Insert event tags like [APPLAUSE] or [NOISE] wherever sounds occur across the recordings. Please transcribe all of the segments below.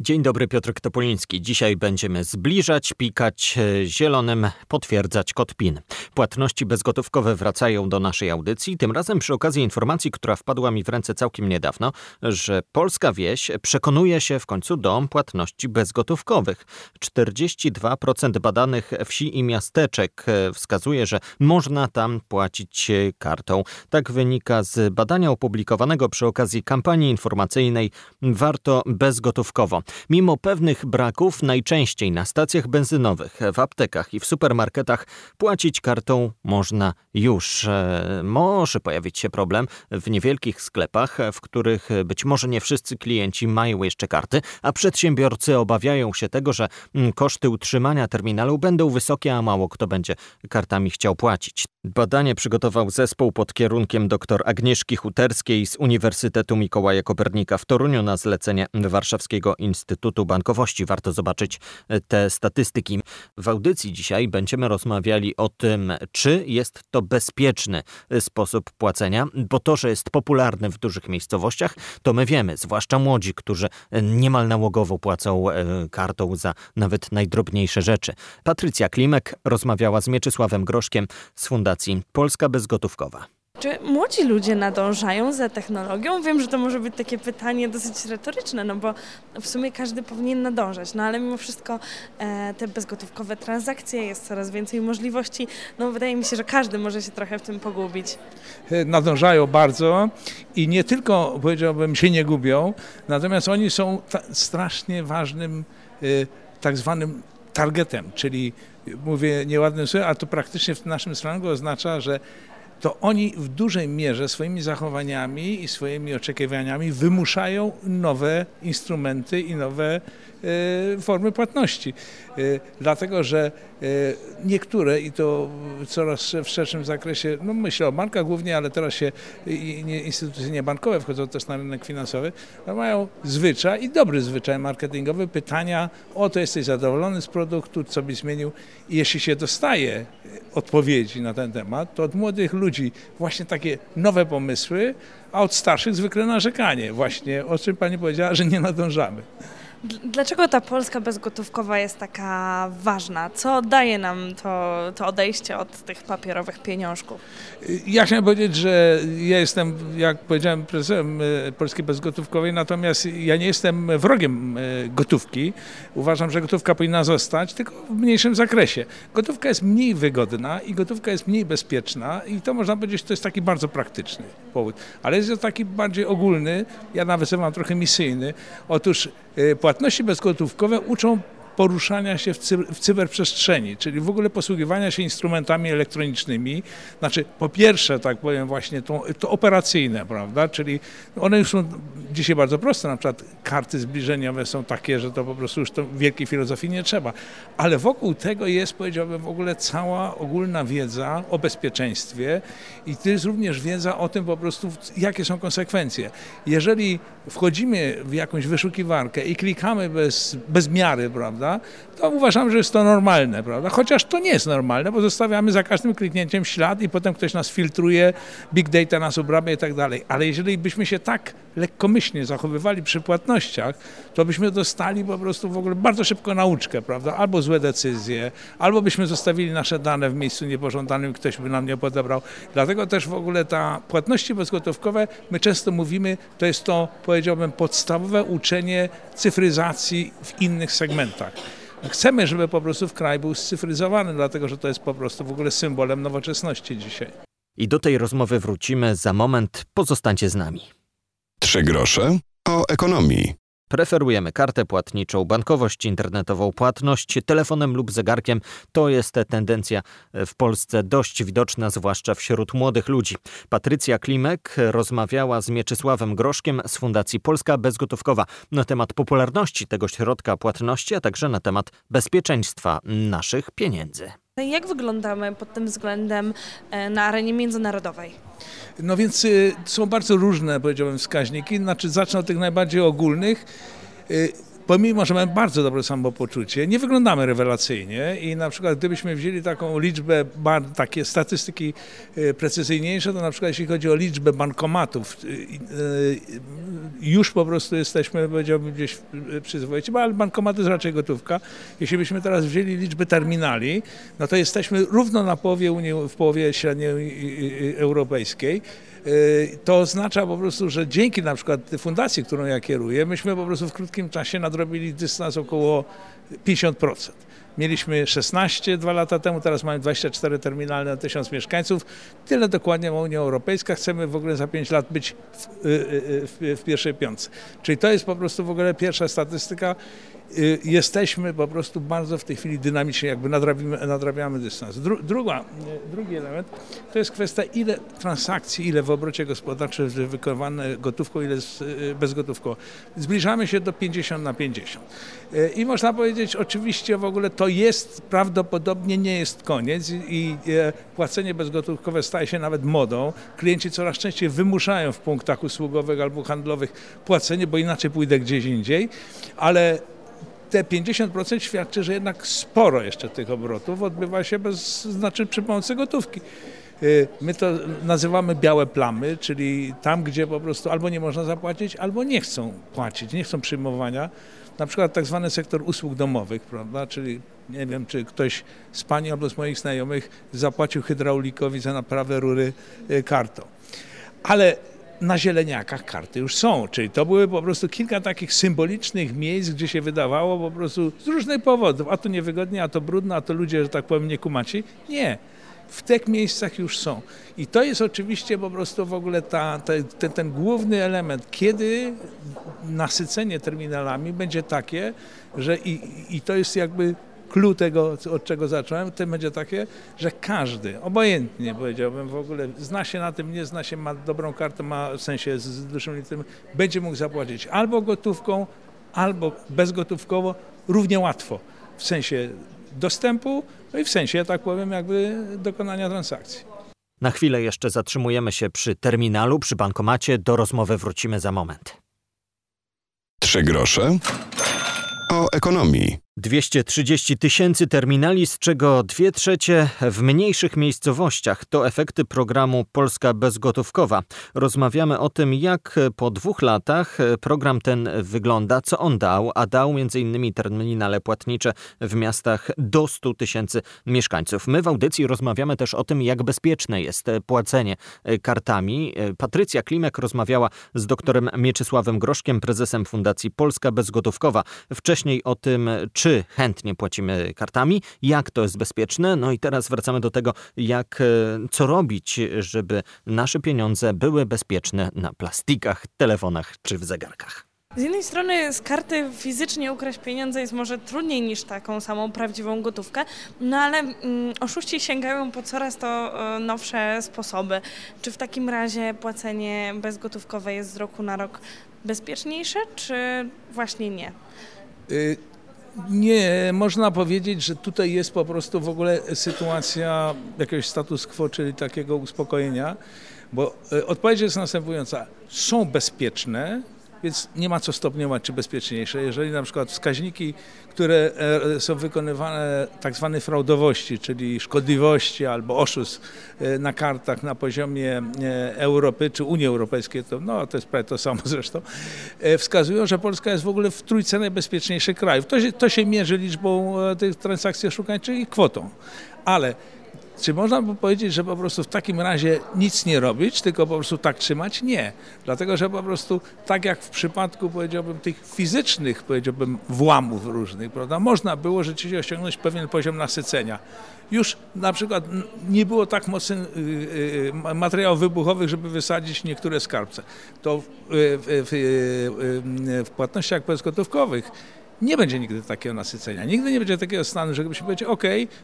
Dzień dobry, Piotr Topoliński. Dzisiaj będziemy zbliżać, pikać e, zielonym, potwierdzać kod PIN. Płatności bezgotówkowe wracają do naszej audycji, tym razem przy okazji informacji, która wpadła mi w ręce całkiem niedawno, że polska wieś przekonuje się w końcu do płatności bezgotówkowych. 42% badanych wsi i miasteczek e, wskazuje, że można tam płacić e, kartą. Tak wynika z badania opublikowanego przy okazji kampanii informacyjnej Warto bezgotówkowo. Mimo pewnych braków, najczęściej na stacjach benzynowych, w aptekach i w supermarketach płacić kartą można już. E, może pojawić się problem w niewielkich sklepach, w których być może nie wszyscy klienci mają jeszcze karty, a przedsiębiorcy obawiają się tego, że mm, koszty utrzymania terminalu będą wysokie, a mało kto będzie kartami chciał płacić. Badanie przygotował zespół pod kierunkiem dr Agnieszki Huterskiej z Uniwersytetu Mikołaja Kopernika w Toruniu na zlecenie Warszawskiego Instytutu Bankowości. Warto zobaczyć e, te statystyki. W audycji dzisiaj będziemy rozmawiali o tym, czy jest to bezpieczny e, sposób płacenia, bo to, że jest popularny w dużych miejscowościach, to my wiemy, zwłaszcza młodzi, którzy e, niemal nałogowo płacą kartą za nawet najdrobniejsze rzeczy. Patrycja Klimek rozmawiała z Mieczysławem Groszkiem z Fundacji Polska Bezgotówkowa. Czy młodzi ludzie nadążają za technologią? Wiem, że to może być takie pytanie dosyć retoryczne, no bo w sumie każdy powinien nadążać, no ale mimo wszystko e, te bezgotówkowe transakcje, jest coraz więcej możliwości. No wydaje mi się, że każdy może się trochę w tym pogubić. E, nadążają bardzo i nie tylko, powiedziałbym, się nie gubią, natomiast oni są strasznie ważnym y, tak zwanym targetem, czyli mówię nieładnym słowem, a to praktycznie w naszym slangu oznacza, że to oni w dużej mierze swoimi zachowaniami i swoimi oczekiwaniami wymuszają nowe instrumenty i nowe formy płatności. E, dlatego, że e, niektóre i to coraz w szerszym zakresie, no myślę o bankach głównie, ale teraz się instytucje niebankowe wchodzą też na rynek finansowy, no mają zwyczaj i dobry zwyczaj marketingowy pytania o to jesteś zadowolony z produktu, co byś zmienił i jeśli się dostaje odpowiedzi na ten temat, to od młodych ludzi właśnie takie nowe pomysły, a od starszych zwykle narzekanie. Właśnie o czym pani powiedziała, że nie nadążamy. Dlaczego ta Polska bezgotówkowa jest taka ważna? Co daje nam to, to odejście od tych papierowych pieniążków? Ja chciałem powiedzieć, że ja jestem, jak powiedziałem, prezesem Polskiej Bezgotówkowej, natomiast ja nie jestem wrogiem e, gotówki. Uważam, że gotówka powinna zostać, tylko w mniejszym zakresie. Gotówka jest mniej wygodna i gotówka jest mniej bezpieczna i to można powiedzieć, to jest taki bardzo praktyczny powód. Ale jest to taki bardziej ogólny, ja nawet mam trochę misyjny. Otóż e, płatności bezgotówkowe uczą poruszania się w, w cyberprzestrzeni, czyli w ogóle posługiwania się instrumentami elektronicznymi. Znaczy, po pierwsze, tak powiem, właśnie to, to operacyjne, prawda? Czyli one już są dzisiaj bardzo proste, na przykład karty zbliżeniowe są takie, że to po prostu już to wielkiej filozofii nie trzeba. Ale wokół tego jest, powiedziałbym, w ogóle cała ogólna wiedza o bezpieczeństwie i to jest również wiedza o tym po prostu, jakie są konsekwencje. Jeżeli wchodzimy w jakąś wyszukiwarkę i klikamy bez, bez miary, prawda? Prawda, to uważam, że jest to normalne, prawda? Chociaż to nie jest normalne, bo zostawiamy za każdym kliknięciem ślad i potem ktoś nas filtruje, big data nas obrabia i tak dalej. Ale jeżeli byśmy się tak lekkomyślnie zachowywali przy płatnościach, to byśmy dostali po prostu w ogóle bardzo szybko nauczkę, prawda? Albo złe decyzje, albo byśmy zostawili nasze dane w miejscu niepożądanym, ktoś by nam nie podebrał. Dlatego też w ogóle ta płatności bezgotówkowe, my często mówimy, to jest to, powiedziałbym, podstawowe uczenie cyfryzacji w innych segmentach. Chcemy, żeby po prostu w kraj był scyfryzowany, dlatego że to jest po prostu w ogóle symbolem nowoczesności dzisiaj. I do tej rozmowy wrócimy za moment. Pozostańcie z nami. Trzy grosze o ekonomii. Preferujemy kartę płatniczą, bankowość internetową, płatność telefonem lub zegarkiem. To jest tendencja w Polsce dość widoczna, zwłaszcza wśród młodych ludzi. Patrycja Klimek rozmawiała z Mieczysławem Groszkiem z Fundacji Polska Bezgotówkowa na temat popularności tego środka płatności, a także na temat bezpieczeństwa naszych pieniędzy. Jak wyglądamy pod tym względem e, na arenie międzynarodowej? No więc y, są bardzo różne, powiedziałbym, wskaźniki. Znaczy zacznę od tych najbardziej ogólnych. Pomimo, że mamy bardzo dobre samopoczucie, nie wyglądamy rewelacyjnie i na przykład gdybyśmy wzięli taką liczbę, takie statystyki e, precyzyjniejsze, to na przykład jeśli chodzi o liczbę bankomatów, e, już po prostu jesteśmy, powiedziałbym, gdzieś przyzwoici, ale bankomaty jest raczej gotówka. Jeśli byśmy teraz wzięli liczbę terminali, no to jesteśmy równo na połowie Unii, w połowie średniej europejskiej. Y, to oznacza po prostu, że dzięki na przykład fundacji, którą ja kieruję, myśmy po prostu w krótkim czasie nadrobili dystans około 50%. Mieliśmy 16 dwa lata temu, teraz mamy 24 terminale na 1000 mieszkańców. Tyle dokładnie ma Unia Europejska. Chcemy w ogóle za 5 lat być w, y, y, w, w pierwszej piątce. Czyli to jest po prostu w ogóle pierwsza statystyka Y, jesteśmy po prostu bardzo w tej chwili dynamicznie, jakby nadrabiamy, dystans. Dru, druga, y, drugi element to jest kwestia, ile transakcji, ile w obrocie gospodarczym jest wykonywane gotówką, ile jest y, bezgotówką. Zbliżamy się do 50 na 50. I można powiedzieć, oczywiście w ogóle to jest prawdopodobnie nie jest koniec i płacenie bezgotówkowe staje się nawet modą. Klienci coraz częściej wymuszają w punktach usługowych albo handlowych płacenie, bo inaczej pójdę gdzieś indziej, ale te 50% świadczy, że jednak sporo jeszcze tych obrotów odbywa się bez, znaczy przy pomocy gotówki. Y, my to nazywamy białe plamy, czyli tam, gdzie po prostu albo nie można zapłacić, albo nie chcą płacić, nie chcą przyjmowania. Na przykład tak zwany sektor usług domowych, prawda? Czyli nie wiem, czy ktoś z Pani albo z moich znajomych zapłacił hydraulikowi za naprawę rury y, kartą. Ale na zieleniakach karty już są, czyli to były po prostu kilka takich symbolicznych miejsc, gdzie się wydawało po prostu z różnych powodów, a to niewygodnie, a to brudno, a to ludzie, że tak powiem, nie kumaci. Nie. W tych miejscach już są. I to jest oczywiście po prostu w ogóle ta, ta ten, ten główny element, kiedy nasycenie terminalami będzie takie, że i, i to jest jakby clue tego, od czego zacząłem, to będzie takie, że każdy, obojętnie powiedziałbym w ogóle, zna się na tym, nie zna się, ma dobrą kartę, ma w sensie z dużym litrem, będzie mógł zapłacić albo gotówką, albo bezgotówkowo, równie łatwo w sensie dostępu, no i w sensie, tak powiem, jakby dokonania transakcji. Na chwilę jeszcze zatrzymujemy się przy terminalu, przy bankomacie. Do rozmowy wrócimy za moment. Trzy grosze o ekonomii. 230 tysięcy terminali, z czego dwie trzecie w mniejszych miejscowościach. To efekty programu Polska Bezgotówkowa. Rozmawiamy o tym, jak po dwóch latach program ten wygląda, co on dał, a dał m.in. terminale płatnicze w miastach do 100 tysięcy mieszkańców. My w audycji rozmawiamy też o tym, jak bezpieczne jest płacenie kartami. Patrycja Klimek rozmawiała z doktorem Mieczysławem Groszkiem, prezesem Fundacji Polska Bezgotówkowa. Wcześniej o tym, czy czy chętnie płacimy kartami, jak to jest bezpieczne. No i teraz wracamy do tego, jak, e, co robić, żeby nasze pieniądze były bezpieczne na plastikach, telefonach czy w zegarkach. Z jednej strony z karty fizycznie ukraść pieniądze jest może trudniej niż taką samą prawdziwą gotówkę, no ale mm, oszuści sięgają po coraz to e, nowsze sposoby. Czy w takim razie płacenie bezgotówkowe jest z roku na rok bezpieczniejsze, czy właśnie nie? Y nie, można powiedzieć, że tutaj jest po prostu w ogóle sytuacja jakiegoś status quo, czyli takiego uspokojenia, bo e, odpowiedź jest następująca. Są bezpieczne, więc nie ma co stopniować, czy bezpieczniejsze. Jeżeli na przykład wskaźniki, które e, są wykonywane tak zwanej fraudowości, czyli szkodliwości albo oszustw e, na kartach na poziomie e, Europy czy Unii Europejskiej, to, no, to jest prawie to samo [LAUGHS] zresztą, wskazują, że Polska jest w ogóle w trójce najbezpieczniejszych krajów. To się, to się mierzy liczbą tych transakcji oszukańczych i kwotą. Ale czy można by powiedzieć, że po prostu w takim razie nic nie robić, tylko po prostu tak trzymać? Nie. Dlatego, że po prostu tak jak w przypadku, powiedziałbym, tych fizycznych, powiedziałbym, włamów różnych, prawda, można było rzeczywiście osiągnąć pewien poziom nasycenia. Już na przykład nie było tak mocnych y, y, materiałów wybuchowych, żeby wysadzić niektóre skarbce. To w, w, w, w płatnościach bezgotówkowych nie będzie nigdy takiego nasycenia. Nigdy nie będzie takiego stanu, że się powiedzieć, ok,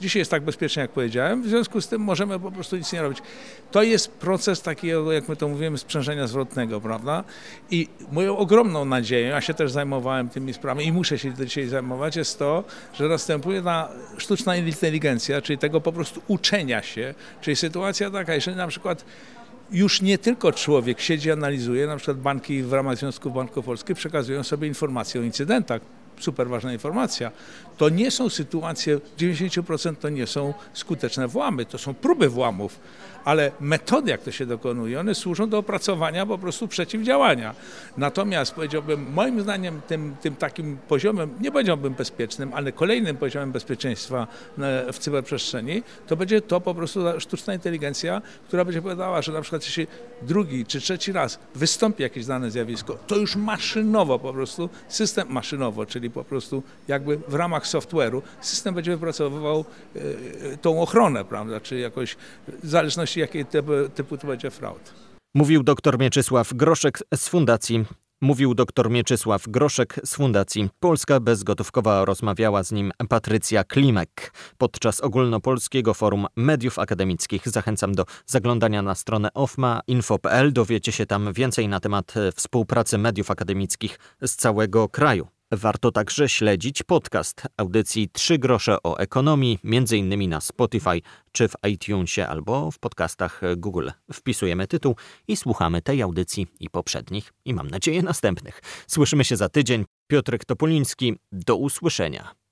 dzisiaj jest tak bezpiecznie, jak powiedziałem, w związku z tym możemy po prostu nic nie robić. To jest proces takiego, jak my to mówimy, sprzężenia zwrotnego, prawda? I moją ogromną nadzieją, ja się też zajmowałem tymi sprawami i muszę się dzisiaj zajmować, jest to, że następuje ta sztuczna inteligencja, czyli tego po prostu uczenia się, czyli sytuacja taka, jeżeli na przykład już nie tylko człowiek siedzi, analizuje, na przykład banki w ramach Związku Banków Polskich przekazują sobie informacje o incydentach super ważna informacja, to nie są sytuacje, 90% to nie są skuteczne włamy, to są próby włamów, ale metody, jak to się dokonuje, one służą do opracowania po prostu przeciwdziałania. Natomiast powiedziałbym, moim zdaniem tym, tym takim poziomem, nie powiedziałbym bezpiecznym, ale kolejnym poziomem bezpieczeństwa e, w cyberprzestrzeni, to będzie to po prostu sztuczna inteligencja, która będzie powiedziała, że na przykład jeśli drugi czy trzeci raz wystąpi jakieś dane zjawisko, to już maszynowo po prostu, system maszynowo, czyli po prostu jakby w ramach software'u, system będzie wypracowywał e, e, tą ochronę, prawda, czy jakoś w zależności jakiej typu, typu to będzie fraud. Mówił dr Mieczysław Groszek z Fundacji Mówił dr Mieczysław Groszek z Fundacji Polska Bezgotówkowa. Rozmawiała z nim Patrycja Klimek. Podczas ogólnopolskiego forum mediów akademickich zachęcam do zaglądania na stronę ofma.info.pl. Dowiecie się tam więcej na temat współpracy mediów akademickich z całego kraju. Warto także śledzić podcast audycji 3 grosze o ekonomii, m.in. na Spotify czy w iTunesie albo w podcastach Google. Wpisujemy tytuł i słuchamy tej audycji i poprzednich i mam nadzieję następnych. Słyszymy się za tydzień. Piotrek Topoliński. Do usłyszenia.